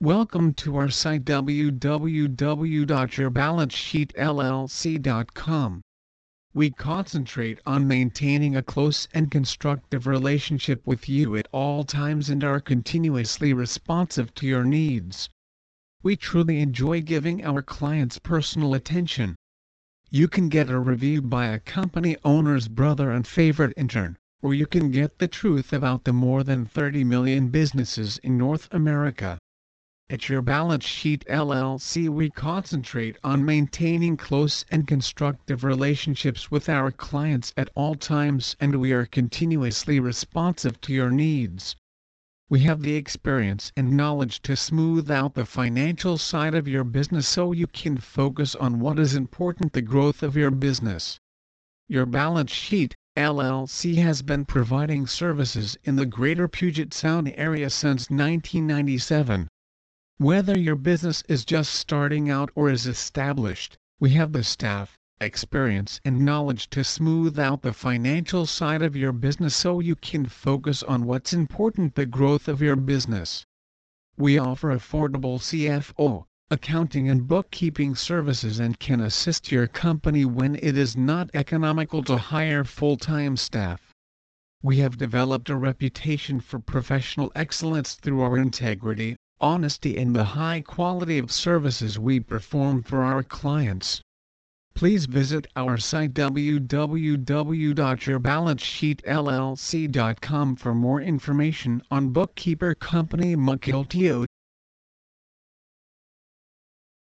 Welcome to our site www.yourbalancesheetllc.com. We concentrate on maintaining a close and constructive relationship with you at all times and are continuously responsive to your needs. We truly enjoy giving our clients personal attention. You can get a review by a company owner's brother and favorite intern, or you can get the truth about the more than 30 million businesses in North America. At Your Balance Sheet LLC we concentrate on maintaining close and constructive relationships with our clients at all times and we are continuously responsive to your needs. We have the experience and knowledge to smooth out the financial side of your business so you can focus on what is important the growth of your business. Your Balance Sheet LLC has been providing services in the Greater Puget Sound area since 1997. Whether your business is just starting out or is established, we have the staff, experience and knowledge to smooth out the financial side of your business so you can focus on what's important the growth of your business. We offer affordable CFO, accounting and bookkeeping services and can assist your company when it is not economical to hire full-time staff. We have developed a reputation for professional excellence through our integrity, honesty and the high quality of services we perform for our clients. Please visit our site www.yourbalancesheetllc.com for more information on bookkeeper company Mukilteo